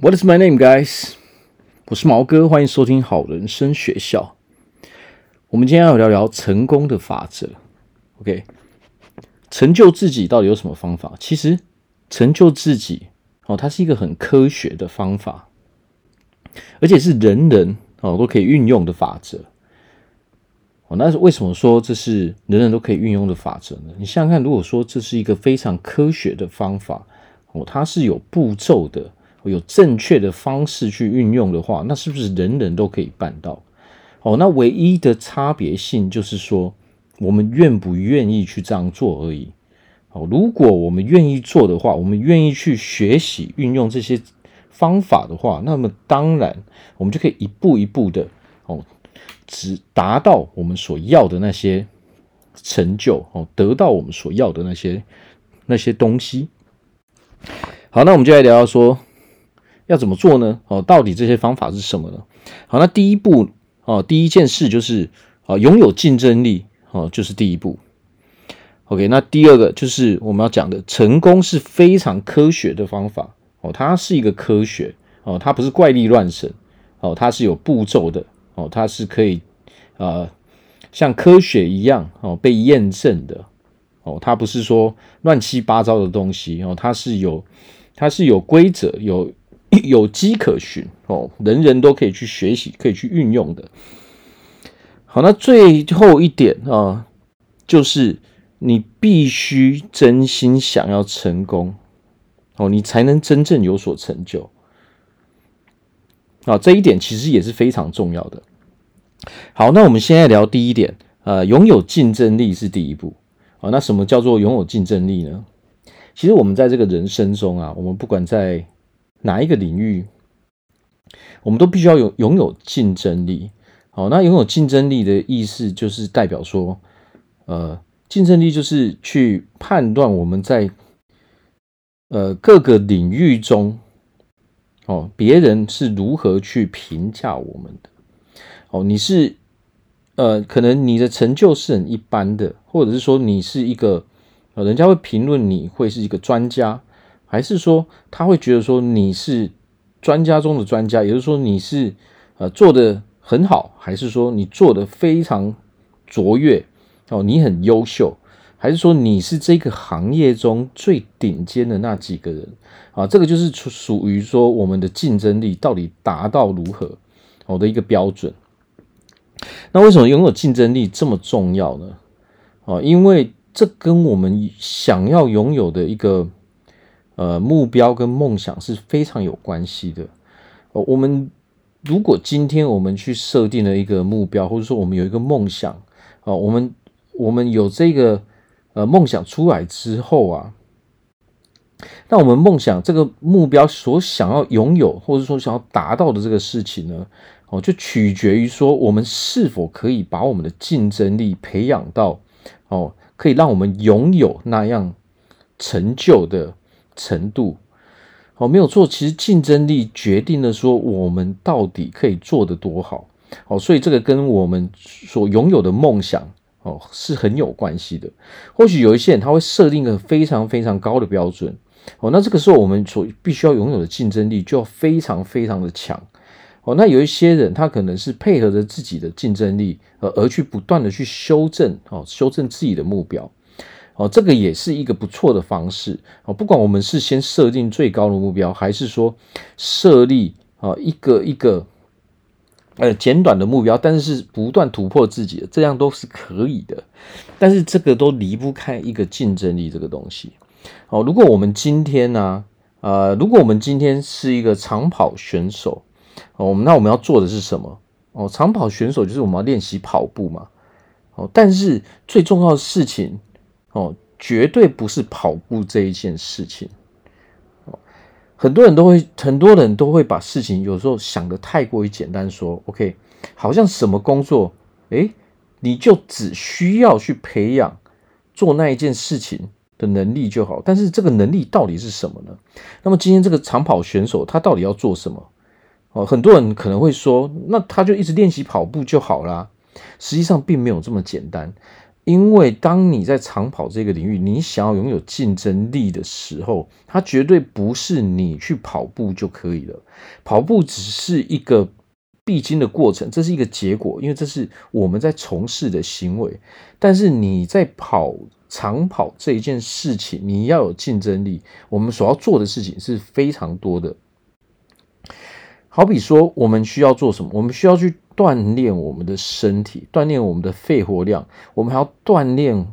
What is my name, guys？我是毛哥，欢迎收听好人生学校。我们今天要聊聊成功的法则。OK，成就自己到底有什么方法？其实成就自己哦，它是一个很科学的方法，而且是人人哦都可以运用的法则。哦，那是为什么说这是人人都可以运用的法则呢？你想想看，如果说这是一个非常科学的方法，哦，它是有步骤的。有正确的方式去运用的话，那是不是人人都可以办到？哦，那唯一的差别性就是说，我们愿不愿意去这样做而已。哦，如果我们愿意做的话，我们愿意去学习运用这些方法的话，那么当然我们就可以一步一步的哦，只达到我们所要的那些成就哦，得到我们所要的那些那些东西。好，那我们就来聊聊说。要怎么做呢？哦，到底这些方法是什么呢？好，那第一步哦，第一件事就是啊，拥有竞争力哦，就是第一步。OK，那第二个就是我们要讲的，成功是非常科学的方法哦，它是一个科学哦，它不是怪力乱神哦，它是有步骤的哦，它是可以啊，像科学一样哦被验证的哦，它不是说乱七八糟的东西哦，它是有它是有规则有。有迹可循哦，人人都可以去学习，可以去运用的。好，那最后一点啊，就是你必须真心想要成功哦，你才能真正有所成就。啊，这一点其实也是非常重要的。好，那我们现在聊第一点，呃，拥有竞争力是第一步。啊，那什么叫做拥有竞争力呢？其实我们在这个人生中啊，我们不管在哪一个领域，我们都必须要有拥有竞争力。好，那拥有竞争力的意思就是代表说，呃，竞争力就是去判断我们在呃各个领域中，哦，别人是如何去评价我们的。哦，你是呃，可能你的成就是很一般的，或者是说你是一个，呃，人家会评论你会是一个专家。还是说他会觉得说你是专家中的专家，也就是说你是呃做得很好，还是说你做得非常卓越哦，你很优秀，还是说你是这个行业中最顶尖的那几个人啊？这个就是属于说我们的竞争力到底达到如何哦的一个标准。那为什么拥有竞争力这么重要呢？哦，因为这跟我们想要拥有的一个。呃，目标跟梦想是非常有关系的。哦，我们如果今天我们去设定了一个目标，或者说我们有一个梦想，啊，我们我们有这个呃梦想出来之后啊，那我们梦想这个目标所想要拥有，或者说想要达到的这个事情呢，哦，就取决于说我们是否可以把我们的竞争力培养到哦，可以让我们拥有那样成就的。程度，哦，没有错。其实竞争力决定了说我们到底可以做得多好，哦，所以这个跟我们所拥有的梦想，哦，是很有关系的。或许有一些人他会设定一个非常非常高的标准，哦，那这个时候我们所必须要拥有的竞争力就要非常非常的强，哦，那有一些人他可能是配合着自己的竞争力，而而去不断的去修正，哦，修正自己的目标。哦，这个也是一个不错的方式哦。不管我们是先设定最高的目标，还是说设立啊一个一个呃简短的目标，但是是不断突破自己的，这样都是可以的。但是这个都离不开一个竞争力这个东西。哦，如果我们今天呢，呃，如果我们今天是一个长跑选手，哦，那我们要做的是什么？哦，长跑选手就是我们要练习跑步嘛。哦，但是最重要的事情。哦，绝对不是跑步这一件事情。哦，很多人都会，很多人都会把事情有时候想得太过于简单，说 OK，好像什么工作，诶，你就只需要去培养做那一件事情的能力就好。但是这个能力到底是什么呢？那么今天这个长跑选手他到底要做什么？哦，很多人可能会说，那他就一直练习跑步就好啦。实际上并没有这么简单。因为当你在长跑这个领域，你想要拥有竞争力的时候，它绝对不是你去跑步就可以了。跑步只是一个必经的过程，这是一个结果，因为这是我们在从事的行为。但是你在跑长跑这一件事情，你要有竞争力，我们所要做的事情是非常多的。好比说，我们需要做什么？我们需要去锻炼我们的身体，锻炼我们的肺活量。我们还要锻炼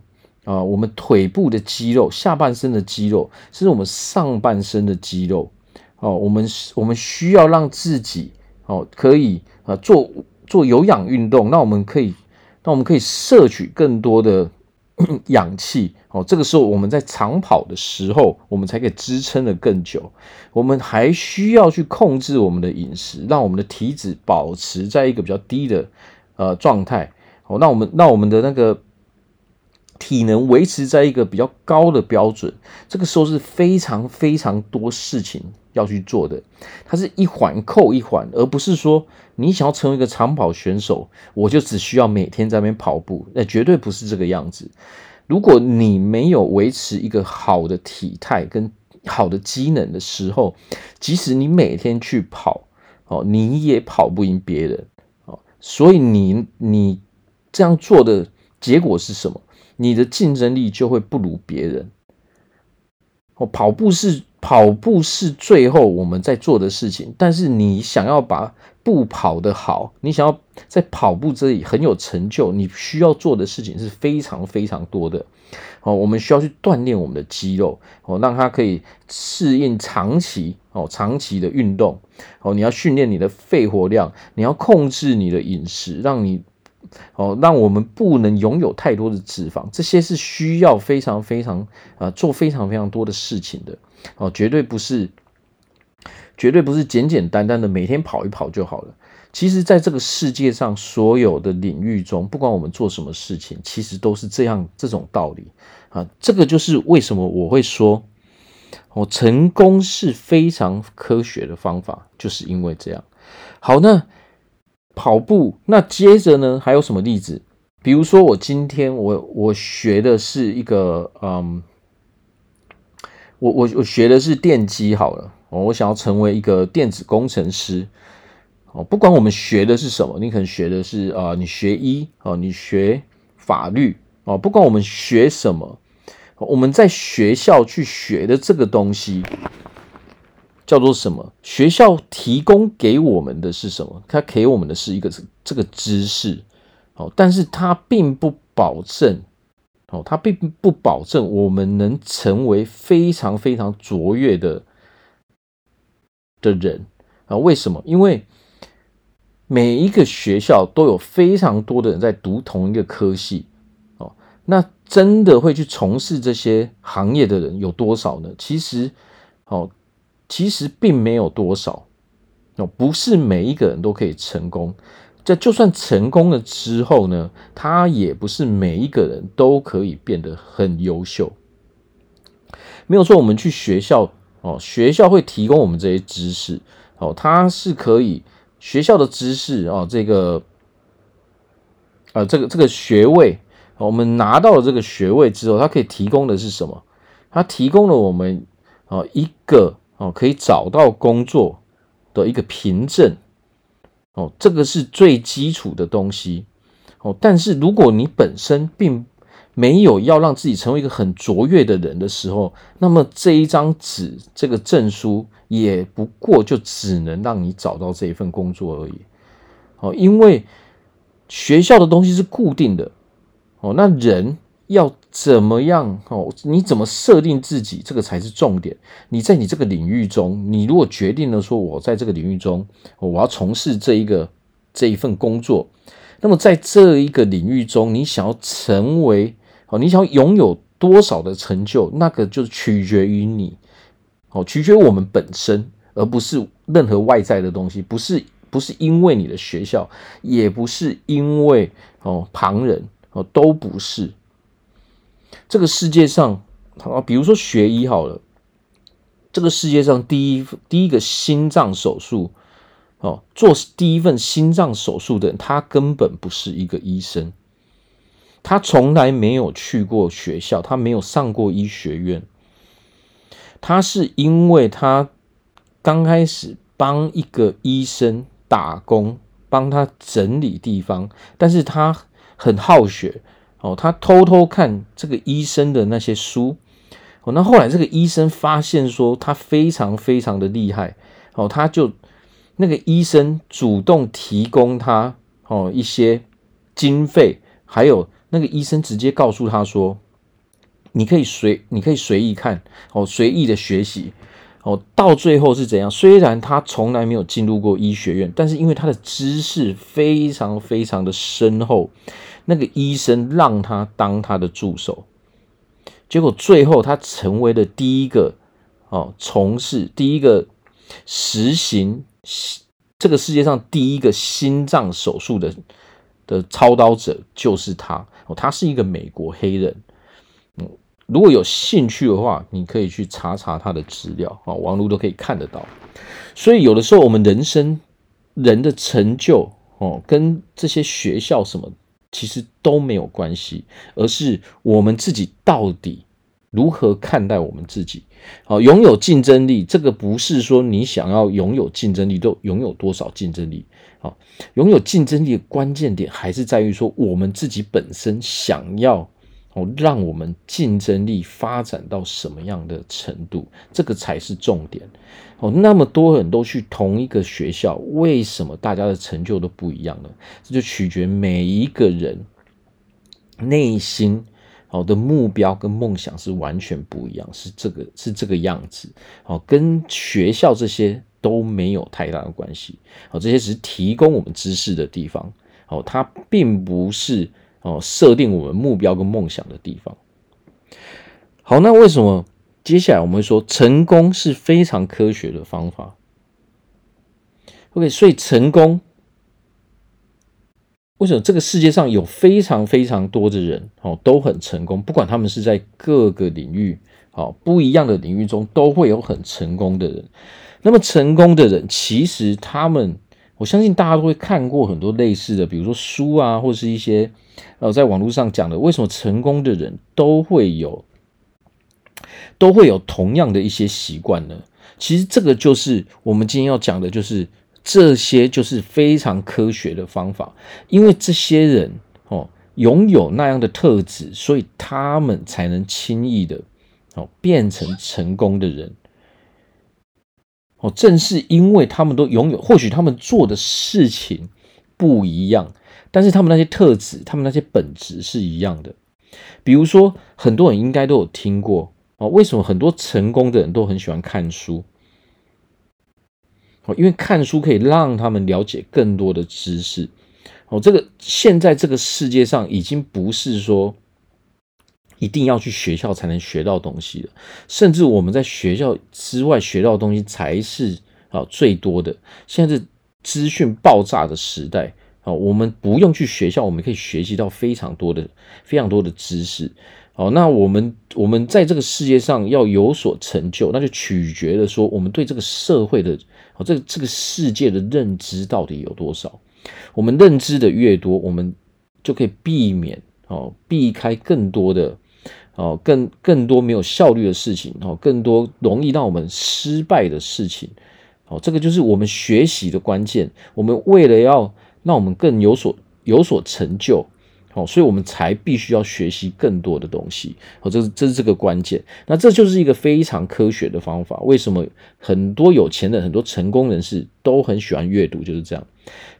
啊，我们腿部的肌肉、下半身的肌肉，甚至我们上半身的肌肉。哦，我们我们需要让自己哦可以啊做做有氧运动，那我们可以，那我们可以摄取更多的。氧气哦，这个时候我们在长跑的时候，我们才可以支撑得更久。我们还需要去控制我们的饮食，让我们的体脂保持在一个比较低的呃状态。哦，那我们那我们的那个体能维持在一个比较高的标准。这个时候是非常非常多事情要去做的，它是一环扣一环，而不是说你想要成为一个长跑选手，我就只需要每天在那边跑步，那绝对不是这个样子。如果你没有维持一个好的体态跟好的机能的时候，即使你每天去跑，哦，你也跑不赢别人，哦，所以你你这样做的结果是什么？你的竞争力就会不如别人。哦，跑步是。跑步是最后我们在做的事情，但是你想要把步跑得好，你想要在跑步这里很有成就，你需要做的事情是非常非常多的。哦，我们需要去锻炼我们的肌肉，哦，让它可以适应长期哦长期的运动。哦，你要训练你的肺活量，你要控制你的饮食，让你。哦，让我们不能拥有太多的脂肪，这些是需要非常非常啊、呃，做非常非常多的事情的。哦，绝对不是，绝对不是简简单单的每天跑一跑就好了。其实，在这个世界上所有的领域中，不管我们做什么事情，其实都是这样这种道理啊。这个就是为什么我会说，哦，成功是非常科学的方法，就是因为这样。好，那。跑步，那接着呢，还有什么例子？比如说，我今天我我学的是一个，嗯，我我我学的是电机好了，我想要成为一个电子工程师。哦，不管我们学的是什么，你可能学的是啊，你学医哦，你学法律哦，不管我们学什么，我们在学校去学的这个东西。叫做什么？学校提供给我们的是什么？它给我们的是一个这个知识，哦，但是它并不保证，哦，它并不保证我们能成为非常非常卓越的的人啊？为什么？因为每一个学校都有非常多的人在读同一个科系，哦，那真的会去从事这些行业的人有多少呢？其实，哦。其实并没有多少哦，不是每一个人都可以成功。这就算成功了之后呢，他也不是每一个人都可以变得很优秀。没有说我们去学校哦，学校会提供我们这些知识哦，它是可以学校的知识哦，这个呃，这个这个学位，我们拿到了这个学位之后，它可以提供的是什么？它提供了我们哦一个。哦，可以找到工作的一个凭证，哦，这个是最基础的东西，哦，但是如果你本身并没有要让自己成为一个很卓越的人的时候，那么这一张纸，这个证书也不过就只能让你找到这一份工作而已，哦，因为学校的东西是固定的，哦，那人。要怎么样哦？你怎么设定自己，这个才是重点。你在你这个领域中，你如果决定了说，我在这个领域中，我要从事这一个这一份工作，那么在这一个领域中，你想要成为哦，你想要拥有多少的成就，那个就取决于你哦，取决于我们本身，而不是任何外在的东西，不是不是因为你的学校，也不是因为哦旁人哦，都不是。这个世界上，啊，比如说学医好了，这个世界上第一第一个心脏手术，哦，做第一份心脏手术的人，他根本不是一个医生，他从来没有去过学校，他没有上过医学院。他是因为他刚开始帮一个医生打工，帮他整理地方，但是他很好学哦，他偷偷看这个医生的那些书哦。那后来这个医生发现说他非常非常的厉害哦，他就那个医生主动提供他哦一些经费，还有那个医生直接告诉他说。你可以随你可以随意看哦，随意的学习哦，到最后是怎样？虽然他从来没有进入过医学院，但是因为他的知识非常非常的深厚，那个医生让他当他的助手，结果最后他成为了第一个哦，从事第一个实行这个世界上第一个心脏手术的的操刀者就是他哦，他是一个美国黑人。如果有兴趣的话，你可以去查查他的资料啊，网络都可以看得到。所以有的时候，我们人生人的成就哦，跟这些学校什么其实都没有关系，而是我们自己到底如何看待我们自己。好，拥有竞争力，这个不是说你想要拥有竞争力都拥有多少竞争力。好，拥有竞争力的关键点还是在于说我们自己本身想要。哦，让我们竞争力发展到什么样的程度，这个才是重点。哦，那么多人都去同一个学校，为什么大家的成就都不一样呢？这就取决每一个人内心好的目标跟梦想是完全不一样，是这个是这个样子。哦，跟学校这些都没有太大的关系。哦，这些只是提供我们知识的地方。哦，它并不是。哦，设定我们目标跟梦想的地方。好，那为什么接下来我们会说成功是非常科学的方法？OK，所以成功为什么这个世界上有非常非常多的人哦都很成功，不管他们是在各个领域哦不一样的领域中都会有很成功的人。那么成功的人其实他们。我相信大家都会看过很多类似的，比如说书啊，或是一些呃，在网络上讲的，为什么成功的人都会有都会有同样的一些习惯呢？其实这个就是我们今天要讲的，就是这些就是非常科学的方法，因为这些人哦拥有那样的特质，所以他们才能轻易的哦变成成功的人。哦，正是因为他们都拥有，或许他们做的事情不一样，但是他们那些特质，他们那些本质是一样的。比如说，很多人应该都有听过哦，为什么很多成功的人都很喜欢看书？哦，因为看书可以让他们了解更多的知识。哦，这个现在这个世界上已经不是说。一定要去学校才能学到东西的，甚至我们在学校之外学到东西才是啊最多的。现在是资讯爆炸的时代啊，我们不用去学校，我们可以学习到非常多的、非常多的知识。好，那我们我们在这个世界上要有所成就，那就取决于说我们对这个社会的啊这个这个世界的认知到底有多少。我们认知的越多，我们就可以避免哦，避开更多的。哦，更更多没有效率的事情，哦，更多容易让我们失败的事情，哦，这个就是我们学习的关键。我们为了要让我们更有所有所成就，哦，所以我们才必须要学习更多的东西。哦，这是这是这个关键。那这就是一个非常科学的方法。为什么很多有钱人、很多成功人士都很喜欢阅读？就是这样。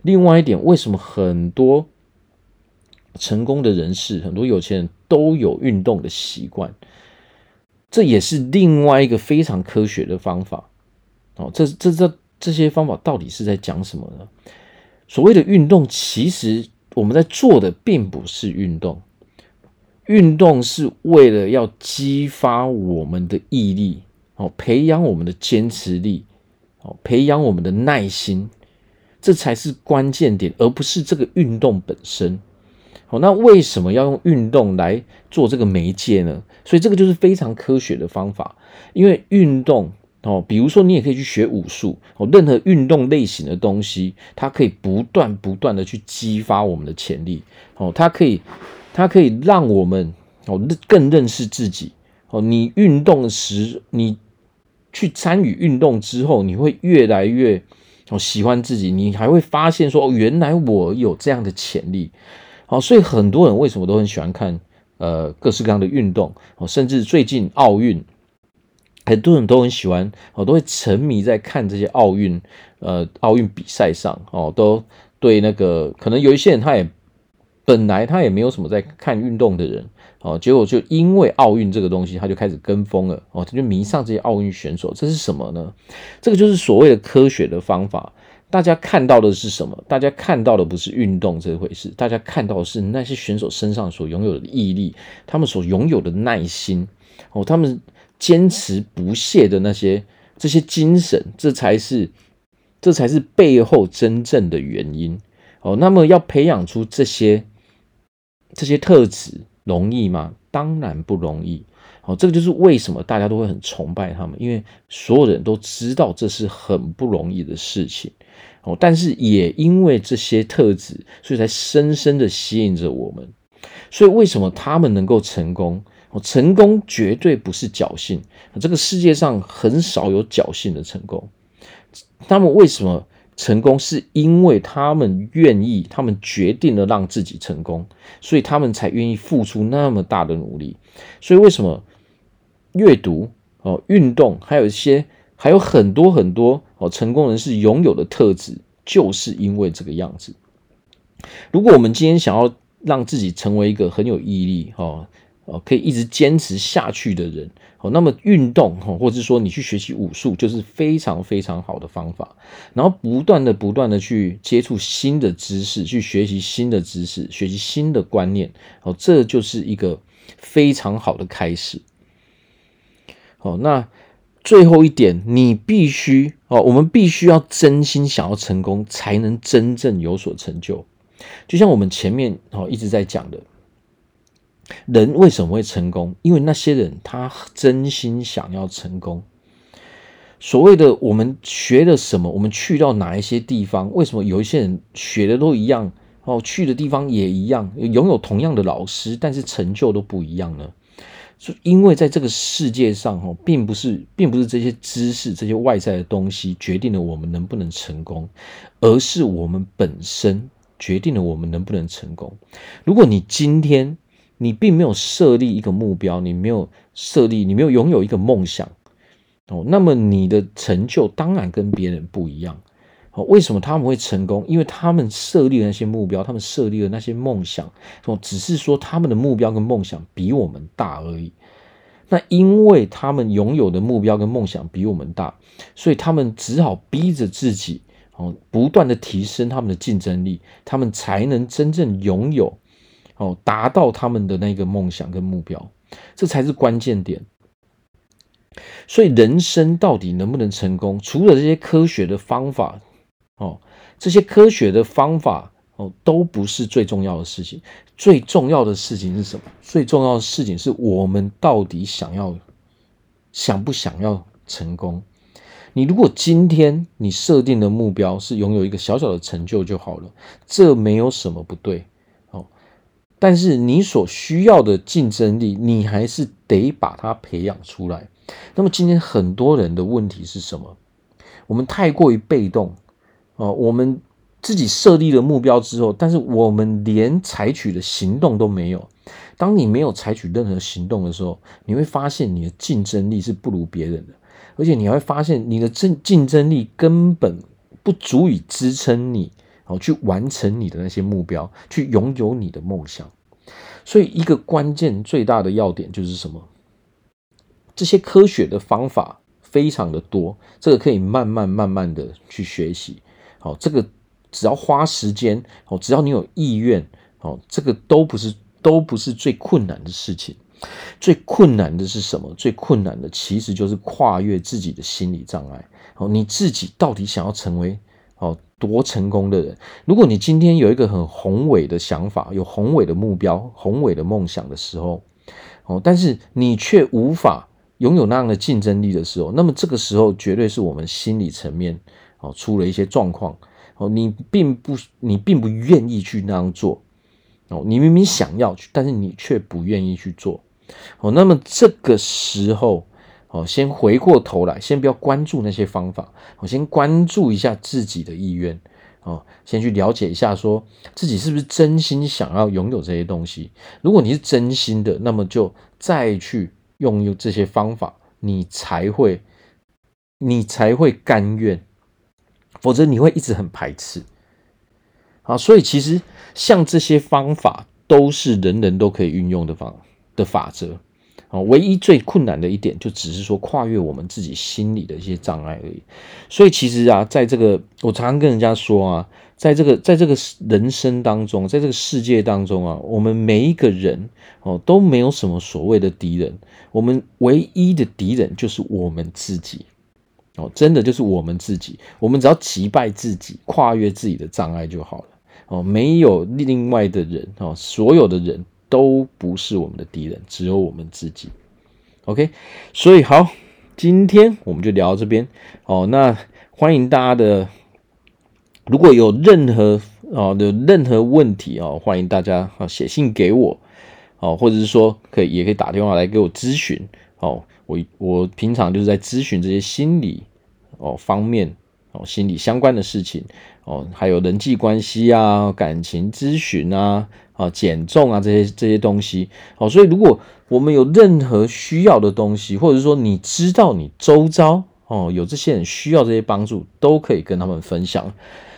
另外一点，为什么很多成功的人士、很多有钱人都有运动的习惯，这也是另外一个非常科学的方法。哦，这这这这些方法到底是在讲什么呢？所谓的运动，其实我们在做的并不是运动，运动是为了要激发我们的毅力，哦，培养我们的坚持力，哦，培养我们的耐心，这才是关键点，而不是这个运动本身。好，那为什么要用运动来做这个媒介呢？所以这个就是非常科学的方法。因为运动哦，比如说你也可以去学武术哦，任何运动类型的东西，它可以不断不断的去激发我们的潜力哦，它可以它可以让我们哦更认识自己哦。你运动时，你去参与运动之后，你会越来越哦喜欢自己，你还会发现说哦，原来我有这样的潜力。好，所以很多人为什么都很喜欢看呃各式各样的运动哦，甚至最近奥运，很多人都很喜欢哦，都会沉迷在看这些奥运呃奥运比赛上哦，都对那个可能有一些人他也本来他也没有什么在看运动的人哦，结果就因为奥运这个东西，他就开始跟风了哦，他就迷上这些奥运选手，这是什么呢？这个就是所谓的科学的方法。大家看到的是什么？大家看到的不是运动这回事，大家看到的是那些选手身上所拥有的毅力，他们所拥有的耐心，哦，他们坚持不懈的那些这些精神，这才是这才是背后真正的原因。哦，那么要培养出这些这些特质容易吗？当然不容易。哦，这个就是为什么大家都会很崇拜他们，因为所有人都知道这是很不容易的事情。哦，但是也因为这些特质，所以才深深的吸引着我们。所以为什么他们能够成功？哦，成功绝对不是侥幸，这个世界上很少有侥幸的成功。他们为什么成功？是因为他们愿意，他们决定了让自己成功，所以他们才愿意付出那么大的努力。所以为什么阅读、哦，运动，还有一些。还有很多很多哦，成功人士拥有的特质，就是因为这个样子。如果我们今天想要让自己成为一个很有毅力哦哦，可以一直坚持下去的人哦，那么运动哦，或者是说你去学习武术，就是非常非常好的方法。然后不断的不断的去接触新的知识，去学习新的知识，学习新的观念哦，这就是一个非常好的开始。哦，那。最后一点，你必须哦，我们必须要真心想要成功，才能真正有所成就。就像我们前面哦一直在讲的，人为什么会成功？因为那些人他真心想要成功。所谓的我们学了什么，我们去到哪一些地方，为什么有一些人学的都一样哦，去的地方也一样，拥有同样的老师，但是成就都不一样呢？就因为在这个世界上，哈，并不是，并不是这些知识、这些外在的东西决定了我们能不能成功，而是我们本身决定了我们能不能成功。如果你今天你并没有设立一个目标，你没有设立，你没有拥有一个梦想，哦，那么你的成就当然跟别人不一样。哦为什么他们会成功？因为他们设立了那些目标，他们设立的那些梦想，哦只是说他们的目标跟梦想比我们大而已。那因为他们拥有的目标跟梦想比我们大，所以他们只好逼着自己，哦，不断的提升他们的竞争力，他们才能真正拥有，哦，达到他们的那个梦想跟目标，这才是关键点。所以人生到底能不能成功？除了这些科学的方法。哦，这些科学的方法哦，都不是最重要的事情。最重要的事情是什么？最重要的事情是我们到底想要，想不想要成功？你如果今天你设定的目标是拥有一个小小的成就就好了，这没有什么不对哦。但是你所需要的竞争力，你还是得把它培养出来。那么今天很多人的问题是什么？我们太过于被动。哦，我们自己设立了目标之后，但是我们连采取的行动都没有。当你没有采取任何行动的时候，你会发现你的竞争力是不如别人的，而且你还会发现你的竞竞争力根本不足以支撑你哦，去完成你的那些目标，去拥有你的梦想。所以，一个关键最大的要点就是什么？这些科学的方法非常的多，这个可以慢慢慢慢的去学习。哦，这个只要花时间，哦，只要你有意愿，哦，这个都不是都不是最困难的事情。最困难的是什么？最困难的其实就是跨越自己的心理障碍。哦，你自己到底想要成为哦多成功的人？如果你今天有一个很宏伟的想法，有宏伟的目标、宏伟的梦想的时候，哦，但是你却无法拥有那样的竞争力的时候，那么这个时候绝对是我们心理层面。哦出了一些状况，哦，你并不，你并不愿意去那样做，哦，你明明想要去，但是你却不愿意去做。哦，那么这个时候，哦，先回过头来，先不要关注那些方法，我先关注一下自己的意愿。哦，先去了解一下，说自己是不是真心想要拥有这些东西。如果你是真心的，那么就再去用用这些方法，你才会，你才会甘愿，否则你会一直很排斥。啊，所以其实像这些方法都是人人都可以运用的方的法则。啊唯一最困难的一点，就只是说跨越我们自己心里的一些障碍而已。所以其实啊，在这个我常常跟人家说啊，在这个在这个人生当中，在这个世界当中啊，我们每一个人哦都没有什么所谓的敌人，我们唯一的敌人就是我们自己哦，真的就是我们自己。我们只要击败自己，跨越自己的障碍就好了哦，没有另外的人哦，所有的人。都不是我们的敌人，只有我们自己。OK，所以好，今天我们就聊到这边哦。那欢迎大家的，如果有任何哦有任何问题哦，欢迎大家啊写信给我哦，或者是说可以也可以打电话来给我咨询哦。我我平常就是在咨询这些心理哦方面哦心理相关的事情哦，还有人际关系啊、感情咨询啊。啊，减重啊，这些这些东西，哦，所以如果我们有任何需要的东西，或者是说你知道你周遭哦有这些人需要这些帮助，都可以跟他们分享。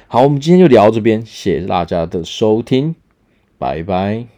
好，我们今天就聊到这边，谢谢大家的收听，拜拜。